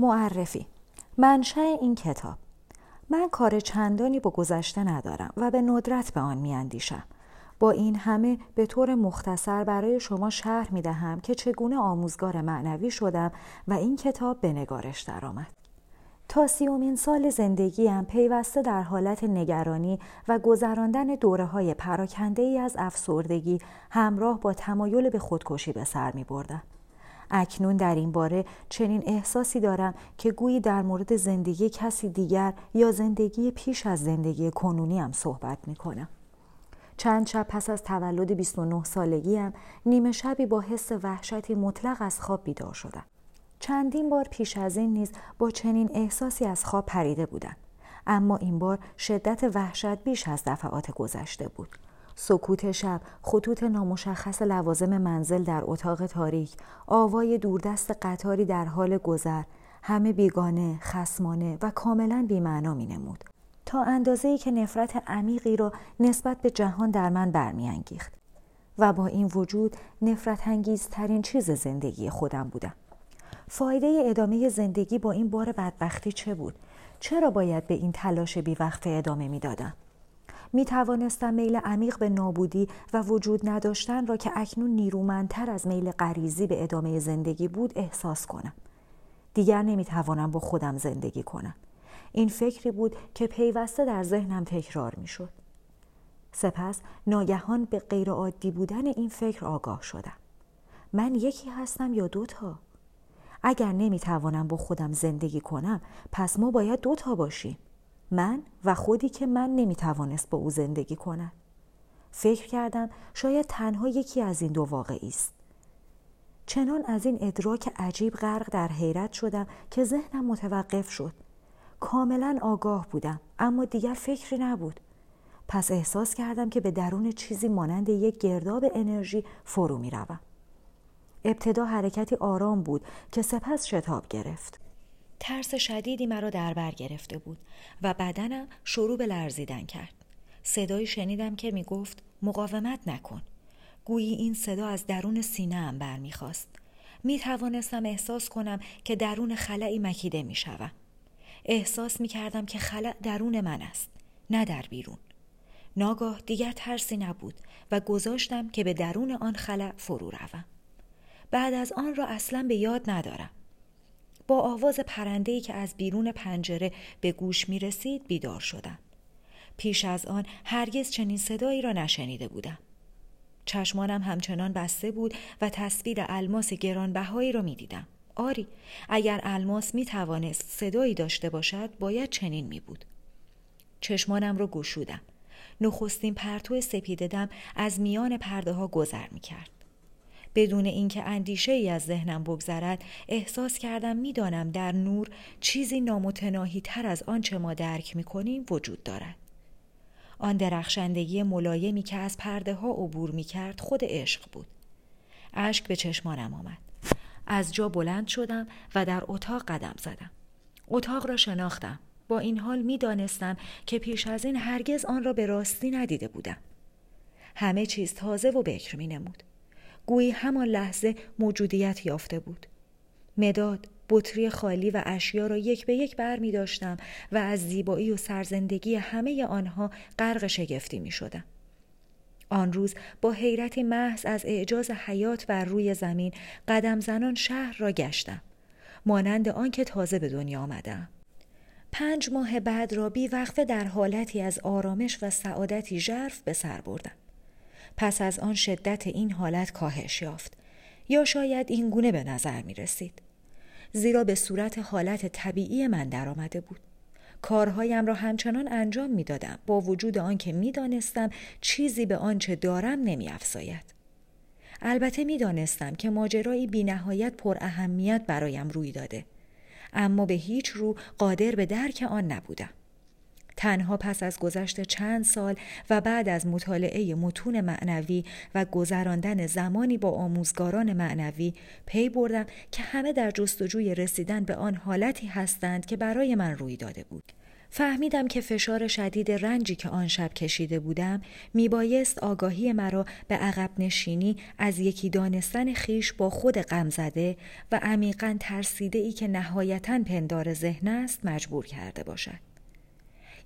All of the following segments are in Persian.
معرفی منشأ این کتاب من کار چندانی با گذشته ندارم و به ندرت به آن میاندیشم با این همه به طور مختصر برای شما شرح می دهم که چگونه آموزگار معنوی شدم و این کتاب به نگارش درآمد. تا سیومین سال زندگیم پیوسته در حالت نگرانی و گذراندن دوره های پراکنده ای از افسردگی همراه با تمایل به خودکشی به سر می بردم. اکنون در این باره چنین احساسی دارم که گویی در مورد زندگی کسی دیگر یا زندگی پیش از زندگی کنونیم صحبت می کنم. چند شب پس از تولد 29 سالگیم نیمه شبی با حس وحشتی مطلق از خواب بیدار شدم. چندین بار پیش از این نیز با چنین احساسی از خواب پریده بودم. اما این بار شدت وحشت بیش از دفعات گذشته بود. سکوت شب، خطوط نامشخص لوازم منزل در اتاق تاریک، آوای دوردست قطاری در حال گذر، همه بیگانه، خسمانه و کاملا بیمعنا می نمود. تا اندازه ای که نفرت عمیقی را نسبت به جهان در من برمیانگیخت و با این وجود نفرت انگیزترین چیز زندگی خودم بودم. فایده ادامه زندگی با این بار بدبختی چه بود؟ چرا باید به این تلاش بیوقفه ادامه می‌دادم؟ می توانستم میل عمیق به نابودی و وجود نداشتن را که اکنون نیرومندتر از میل غریزی به ادامه زندگی بود احساس کنم. دیگر نمی توانم با خودم زندگی کنم. این فکری بود که پیوسته در ذهنم تکرار می شد. سپس ناگهان به غیرعادی بودن این فکر آگاه شدم. من یکی هستم یا دوتا؟ اگر نمی توانم با خودم زندگی کنم پس ما باید دوتا باشیم. من و خودی که من نمی توانست با او زندگی کنم. فکر کردم شاید تنها یکی از این دو واقعی است. چنان از این ادراک عجیب غرق در حیرت شدم که ذهنم متوقف شد. کاملا آگاه بودم اما دیگر فکری نبود. پس احساس کردم که به درون چیزی مانند یک گرداب انرژی فرو می روم. ابتدا حرکتی آرام بود که سپس شتاب گرفت. ترس شدیدی مرا در بر گرفته بود و بدنم شروع به لرزیدن کرد. صدایی شنیدم که می گفت مقاومت نکن. گویی این صدا از درون سینه هم برمیخواست. می توانستم احساس کنم که درون خلعی مکیده می شوم. احساس می کردم که خلع درون من است نه در بیرون. ناگاه دیگر ترسی نبود و گذاشتم که به درون آن خلع فرو روم. بعد از آن را اصلا به یاد ندارم. با آواز پرندهی که از بیرون پنجره به گوش می رسید بیدار شدم. پیش از آن هرگز چنین صدایی را نشنیده بودم. چشمانم همچنان بسته بود و تصویر الماس گرانبهایی را می دیدم. آری اگر الماس می توانست صدایی داشته باشد باید چنین می بود. چشمانم را گشودم. نخستین پرتو سپیددم از میان پرده ها گذر می کرد. بدون اینکه اندیشه ای از ذهنم بگذرد احساس کردم می‌دانم در نور چیزی نامتناهی تر از آنچه ما درک می کنیم وجود دارد. آن درخشندگی ملایمی که از پرده ها عبور می کرد خود عشق بود. اشک به چشمانم آمد. از جا بلند شدم و در اتاق قدم زدم. اتاق را شناختم. با این حال می دانستم که پیش از این هرگز آن را به راستی ندیده بودم. همه چیز تازه و بکر می نمود. گویی همان لحظه موجودیت یافته بود. مداد، بطری خالی و اشیا را یک به یک بر می داشتم و از زیبایی و سرزندگی همه آنها غرق شگفتی می شدم. آن روز با حیرتی محض از اعجاز حیات بر روی زمین قدم زنان شهر را گشتم. مانند آنکه تازه به دنیا آمدم. پنج ماه بعد را بی وقفه در حالتی از آرامش و سعادتی ژرف به سر بردم. پس از آن شدت این حالت کاهش یافت یا شاید این گونه به نظر می رسید. زیرا به صورت حالت طبیعی من درآمده بود. کارهایم را همچنان انجام می دادم با وجود آنکه می دانستم چیزی به آنچه دارم نمی افزاید. البته می دانستم که ماجرایی بی نهایت پر اهمیت برایم روی داده. اما به هیچ رو قادر به درک آن نبودم. تنها پس از گذشت چند سال و بعد از مطالعه متون معنوی و گذراندن زمانی با آموزگاران معنوی پی بردم که همه در جستجوی رسیدن به آن حالتی هستند که برای من روی داده بود. فهمیدم که فشار شدید رنجی که آن شب کشیده بودم میبایست آگاهی مرا به عقب نشینی از یکی دانستن خیش با خود غم زده و عمیقا ترسیده ای که نهایتا پندار ذهن است مجبور کرده باشد.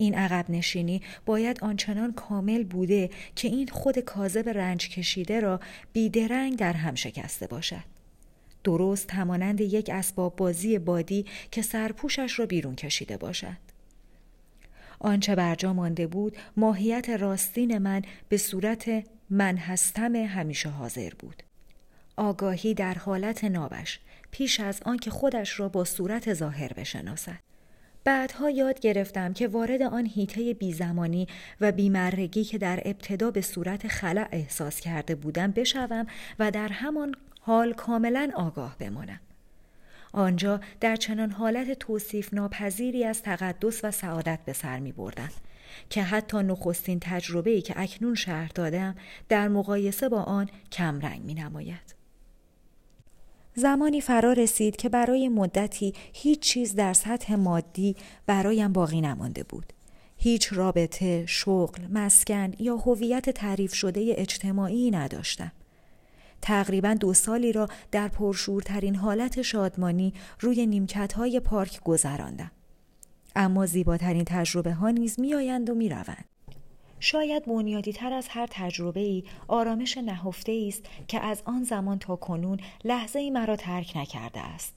این عقب نشینی باید آنچنان کامل بوده که این خود کاذب رنج کشیده را بیدرنگ در هم شکسته باشد. درست همانند یک اسباب بازی بادی که سرپوشش را بیرون کشیده باشد. آنچه برجا مانده بود ماهیت راستین من به صورت من هستم همیشه حاضر بود آگاهی در حالت نابش پیش از آنکه خودش را با صورت ظاهر بشناسد بعدها یاد گرفتم که وارد آن هیته بیزمانی و بیمرگی که در ابتدا به صورت خلع احساس کرده بودم بشوم و در همان حال کاملا آگاه بمانم آنجا در چنان حالت توصیف ناپذیری از تقدس و سعادت به سر می بردن. که حتی نخستین تجربه ای که اکنون شهر دادم در مقایسه با آن کمرنگ می نماید. زمانی فرا رسید که برای مدتی هیچ چیز در سطح مادی برایم باقی نمانده بود. هیچ رابطه، شغل، مسکن یا هویت تعریف شده اجتماعی نداشتم. تقریبا دو سالی را در پرشورترین حالت شادمانی روی نیمکت های پارک گذراندم. اما زیباترین تجربه ها نیز میآیند و می‌روند. شاید بنیادی تر از هر تجربه ای آرامش نهفته است که از آن زمان تا کنون لحظه ای مرا ترک نکرده است.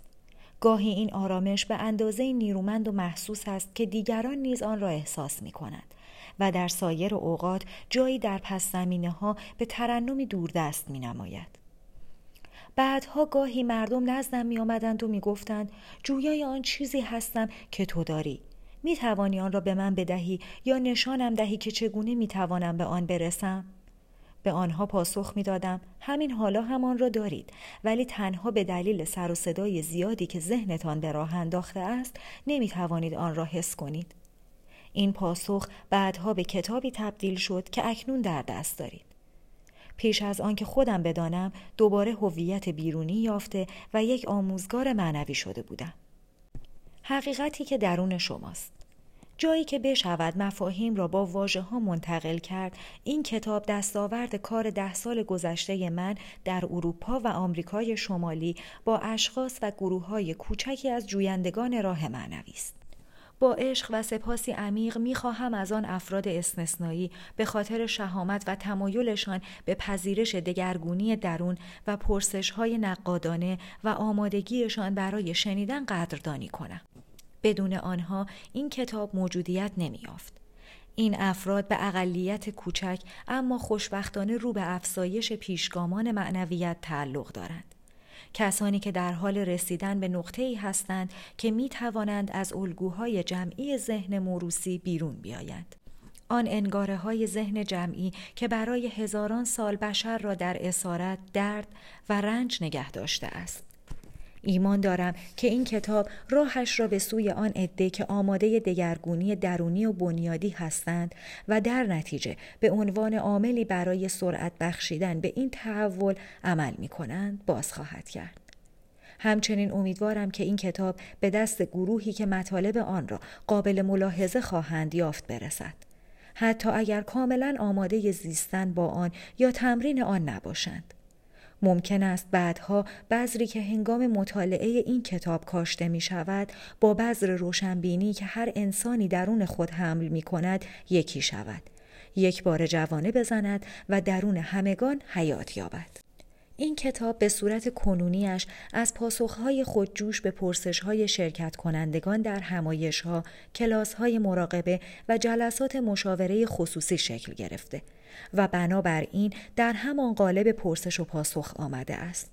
گاهی این آرامش به اندازه نیرومند و محسوس است که دیگران نیز آن را احساس می کند و در سایر اوقات جایی در پس زمینه ها به ترنمی دوردست می نماید. بعدها گاهی مردم نزدم می آمدند و می گفتند جویای آن چیزی هستم که تو داری. می توانی آن را به من بدهی یا نشانم دهی که چگونه می توانم به آن برسم؟ به آنها پاسخ می دادم همین حالا همان را دارید ولی تنها به دلیل سر و صدای زیادی که ذهنتان به راه انداخته است نمی توانید آن را حس کنید. این پاسخ بعدها به کتابی تبدیل شد که اکنون در دست دارید. پیش از آنکه خودم بدانم دوباره هویت بیرونی یافته و یک آموزگار معنوی شده بودم. حقیقتی که درون شماست. جایی که بشود مفاهیم را با واژه ها منتقل کرد این کتاب دستاورد کار ده سال گذشته من در اروپا و آمریکای شمالی با اشخاص و گروه های کوچکی از جویندگان راه معنوی است با عشق و سپاسی عمیق می‌خواهم از آن افراد استثنایی به خاطر شهامت و تمایلشان به پذیرش دگرگونی درون و پرسش های نقادانه و آمادگیشان برای شنیدن قدردانی کنم. بدون آنها این کتاب موجودیت نمیافت. این افراد به اقلیت کوچک اما خوشبختانه رو به افزایش پیشگامان معنویت تعلق دارند. کسانی که در حال رسیدن به نقطه ای هستند که می توانند از الگوهای جمعی ذهن موروسی بیرون بیایند. آن انگاره های ذهن جمعی که برای هزاران سال بشر را در اسارت، درد و رنج نگه داشته است. ایمان دارم که این کتاب راهش را به سوی آن عده که آماده دگرگونی درونی و بنیادی هستند و در نتیجه به عنوان عاملی برای سرعت بخشیدن به این تحول عمل می کنند باز خواهد کرد. همچنین امیدوارم که این کتاب به دست گروهی که مطالب آن را قابل ملاحظه خواهند یافت برسد. حتی اگر کاملا آماده زیستن با آن یا تمرین آن نباشند. ممکن است بعدها بذری که هنگام مطالعه این کتاب کاشته می شود با بذر روشنبینی که هر انسانی درون خود حمل می کند یکی شود. یک بار جوانه بزند و درون همگان حیات یابد. این کتاب به صورت کنونیش از پاسخهای خودجوش به پرسشهای شرکت کنندگان در همایشها، کلاسهای مراقبه و جلسات مشاوره خصوصی شکل گرفته و بنابراین در همان قالب پرسش و پاسخ آمده است.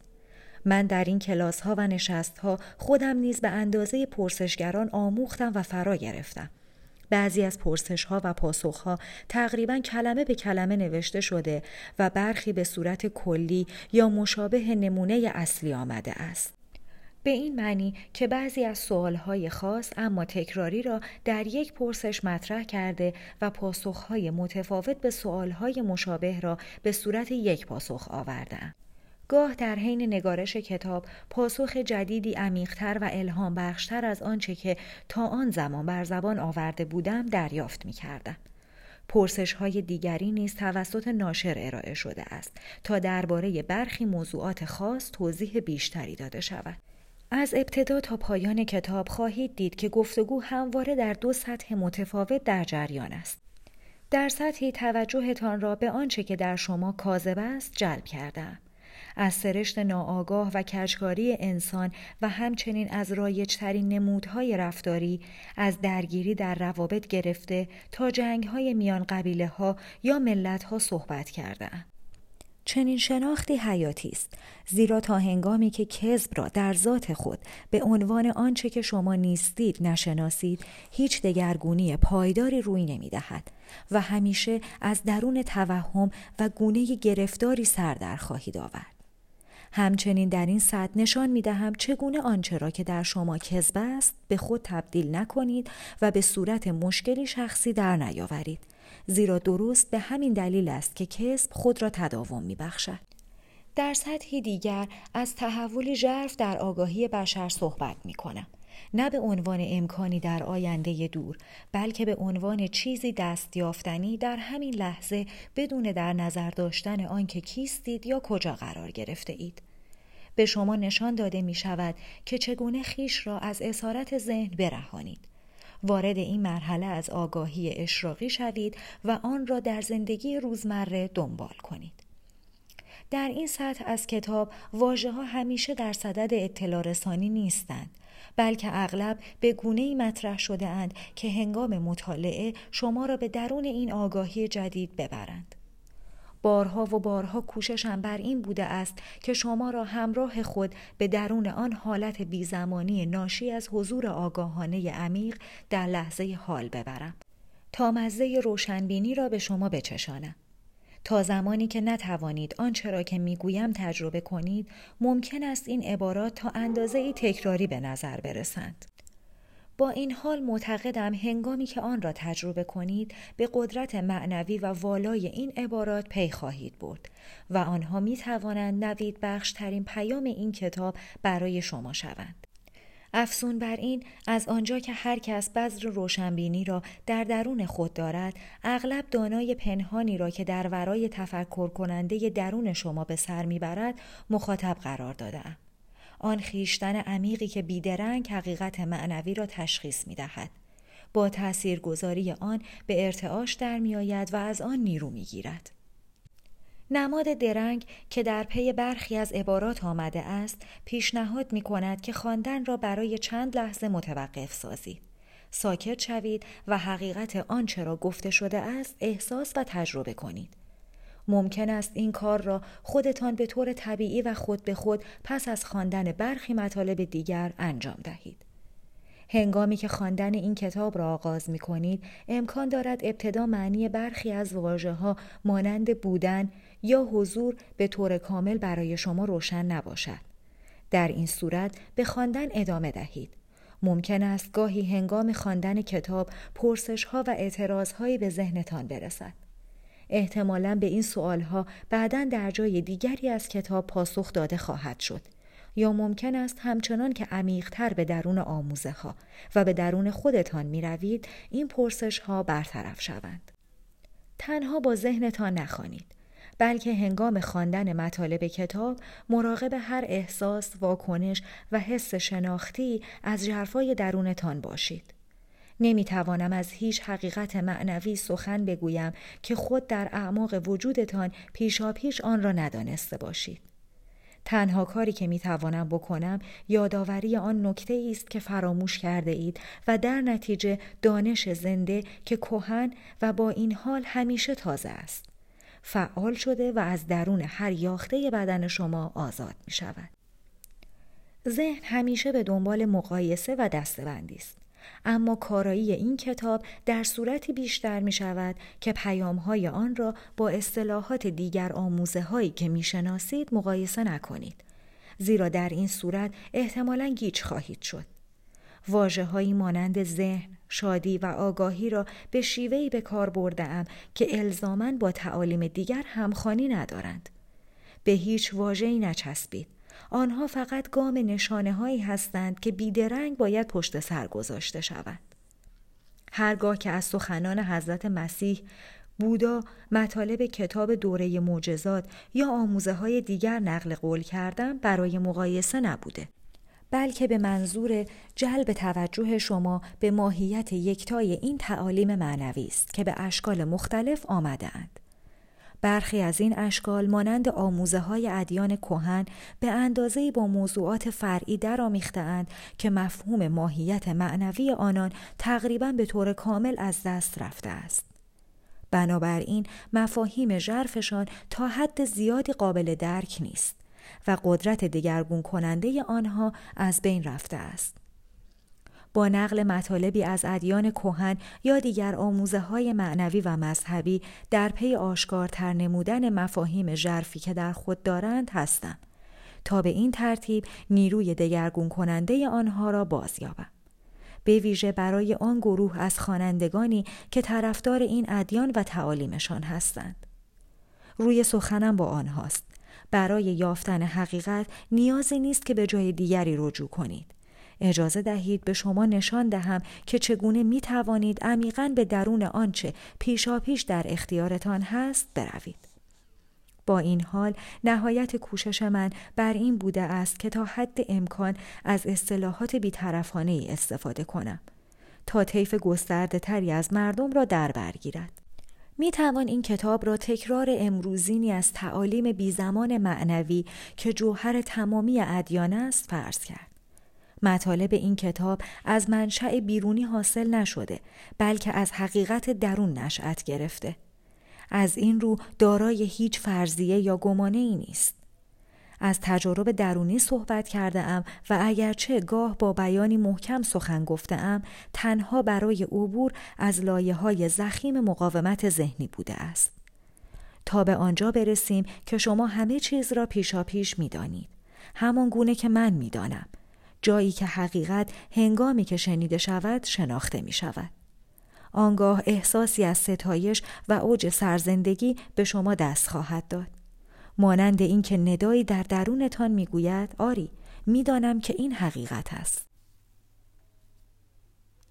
من در این کلاس ها و نشست ها خودم نیز به اندازه پرسشگران آموختم و فرا گرفتم. بعضی از پرسش ها و پاسخ ها تقریبا کلمه به کلمه نوشته شده و برخی به صورت کلی یا مشابه نمونه اصلی آمده است. به این معنی که بعضی از سوالهای خاص اما تکراری را در یک پرسش مطرح کرده و پاسخهای متفاوت به سوالهای مشابه را به صورت یک پاسخ آوردم. گاه در حین نگارش کتاب پاسخ جدیدی عمیقتر و الهام بخشتر از آنچه که تا آن زمان بر زبان آورده بودم دریافت می کردم. پرسش های دیگری نیز توسط ناشر ارائه شده است تا درباره برخی موضوعات خاص توضیح بیشتری داده شود. از ابتدا تا پایان کتاب خواهید دید که گفتگو همواره در دو سطح متفاوت در جریان است. در سطحی توجهتان را به آنچه که در شما کاذب است جلب کردم. از سرشت ناآگاه و کجکاری انسان و همچنین از رایجترین نمودهای رفتاری از درگیری در روابط گرفته تا جنگهای میان قبیله ها یا ملت ها صحبت کردم. چنین شناختی حیاتی است زیرا تا هنگامی که کذب را در ذات خود به عنوان آنچه که شما نیستید نشناسید هیچ دگرگونی پایداری روی نمی دهد و همیشه از درون توهم و گونه گرفتاری سر در خواهید آورد. همچنین در این سطح نشان می دهم چگونه آنچه را که در شما کذب است به خود تبدیل نکنید و به صورت مشکلی شخصی در نیاورید زیرا درست به همین دلیل است که کسب خود را تداوم می بخشد. در سطحی دیگر از تحولی ژرف در آگاهی بشر صحبت می کنم. نه به عنوان امکانی در آینده دور بلکه به عنوان چیزی دستیافتنی در همین لحظه بدون در نظر داشتن آنکه کیستید یا کجا قرار گرفته اید. به شما نشان داده می شود که چگونه خیش را از اسارت ذهن برهانید. وارد این مرحله از آگاهی اشراقی شوید و آن را در زندگی روزمره دنبال کنید. در این سطح از کتاب واژه ها همیشه در صدد اطلاع رسانی نیستند بلکه اغلب به گونه مطرح شده اند که هنگام مطالعه شما را به درون این آگاهی جدید ببرند. بارها و بارها کوششم بر این بوده است که شما را همراه خود به درون آن حالت بیزمانی ناشی از حضور آگاهانه عمیق در لحظه حال ببرم تا مزه روشنبینی را به شما بچشانم تا زمانی که نتوانید آنچه را که می‌گویم تجربه کنید ممکن است این عبارات تا اندازه ای تکراری به نظر برسند با این حال معتقدم هنگامی که آن را تجربه کنید به قدرت معنوی و والای این عبارات پی خواهید برد و آنها می توانند نوید بخشترین پیام این کتاب برای شما شوند. افسون بر این از آنجا که هر کس بذر روشنبینی را در درون خود دارد اغلب دانای پنهانی را که در ورای تفکر کننده درون شما به سر می‌برد مخاطب قرار دادم. آن خیشتن عمیقی که بیدرنگ حقیقت معنوی را تشخیص می دهد. با تاثیرگذاری آن به ارتعاش در می آید و از آن نیرو می گیرد. نماد درنگ که در پی برخی از عبارات آمده است پیشنهاد می کند که خواندن را برای چند لحظه متوقف سازید. ساکت شوید و حقیقت آنچه را گفته شده است احساس و تجربه کنید. ممکن است این کار را خودتان به طور طبیعی و خود به خود پس از خواندن برخی مطالب دیگر انجام دهید. هنگامی که خواندن این کتاب را آغاز می کنید، امکان دارد ابتدا معنی برخی از واژه ها مانند بودن یا حضور به طور کامل برای شما روشن نباشد. در این صورت به خواندن ادامه دهید. ممکن است گاهی هنگام خواندن کتاب پرسش ها و اعتراض هایی به ذهنتان برسد. احتمالا به این سوالها بعدا در جای دیگری از کتاب پاسخ داده خواهد شد یا ممکن است همچنان که عمیقتر به درون آموزه ها و به درون خودتان می روید این پرسش ها برطرف شوند. تنها با ذهنتان نخوانید بلکه هنگام خواندن مطالب کتاب مراقب هر احساس، واکنش و حس شناختی از جرفای درونتان باشید. نمی توانم از هیچ حقیقت معنوی سخن بگویم که خود در اعماق وجودتان پیشا پیش آن را ندانسته باشید. تنها کاری که می توانم بکنم یادآوری آن نکته است که فراموش کرده اید و در نتیجه دانش زنده که کهن و با این حال همیشه تازه است. فعال شده و از درون هر یاخته بدن شما آزاد می شود. ذهن همیشه به دنبال مقایسه و دستبندی است. اما کارایی این کتاب در صورتی بیشتر می شود که پیام های آن را با اصطلاحات دیگر آموزه هایی که می شناسید مقایسه نکنید. زیرا در این صورت احتمالا گیج خواهید شد. واجه هایی مانند ذهن، شادی و آگاهی را به شیوهی به کار برده ام که الزامن با تعالیم دیگر همخانی ندارند. به هیچ واژه‌ای نچسبید آنها فقط گام نشانه هایی هستند که بیدرنگ باید پشت سر گذاشته شوند هرگاه که از سخنان حضرت مسیح بودا مطالب کتاب دوره معجزات یا آموزه های دیگر نقل قول کردم برای مقایسه نبوده بلکه به منظور جلب توجه شما به ماهیت یکتای این تعالیم معنوی است که به اشکال مختلف آمدهاند. برخی از این اشکال مانند آموزه های ادیان کهن به اندازه با موضوعات فرعی درآمیختهاند که مفهوم ماهیت معنوی آنان تقریبا به طور کامل از دست رفته است. بنابراین مفاهیم ژرفشان تا حد زیادی قابل درک نیست و قدرت دگرگون کننده آنها از بین رفته است. با نقل مطالبی از ادیان کهن یا دیگر آموزه های معنوی و مذهبی در پی آشکارتر نمودن مفاهیم ژرفی که در خود دارند هستم تا به این ترتیب نیروی دگرگون کننده آنها را بازیابم. به ویژه برای آن گروه از خوانندگانی که طرفدار این ادیان و تعالیمشان هستند. روی سخنم با آنهاست. برای یافتن حقیقت نیازی نیست که به جای دیگری رجوع کنید. اجازه دهید به شما نشان دهم که چگونه می توانید عمیقا به درون آنچه پیشاپیش در اختیارتان هست بروید. با این حال نهایت کوشش من بر این بوده است که تا حد امکان از اصطلاحات بیطرفانه ای استفاده کنم تا طیف گسترده تری از مردم را در برگیرد. می توان این کتاب را تکرار امروزینی از تعالیم بیزمان معنوی که جوهر تمامی ادیان است فرض کرد. مطالب این کتاب از منشأ بیرونی حاصل نشده بلکه از حقیقت درون نشأت گرفته. از این رو دارای هیچ فرضیه یا گمانه ای نیست. از تجارب درونی صحبت کرده ام و اگرچه گاه با بیانی محکم سخن گفته ام تنها برای عبور از لایه های زخیم مقاومت ذهنی بوده است. تا به آنجا برسیم که شما همه چیز را پیشا پیش. همان گونه که من می دانم. جایی که حقیقت هنگامی که شنیده شود شناخته می شود. آنگاه احساسی از ستایش و اوج سرزندگی به شما دست خواهد داد. مانند اینکه ندایی در درونتان می‌گوید آری می‌دانم که این حقیقت است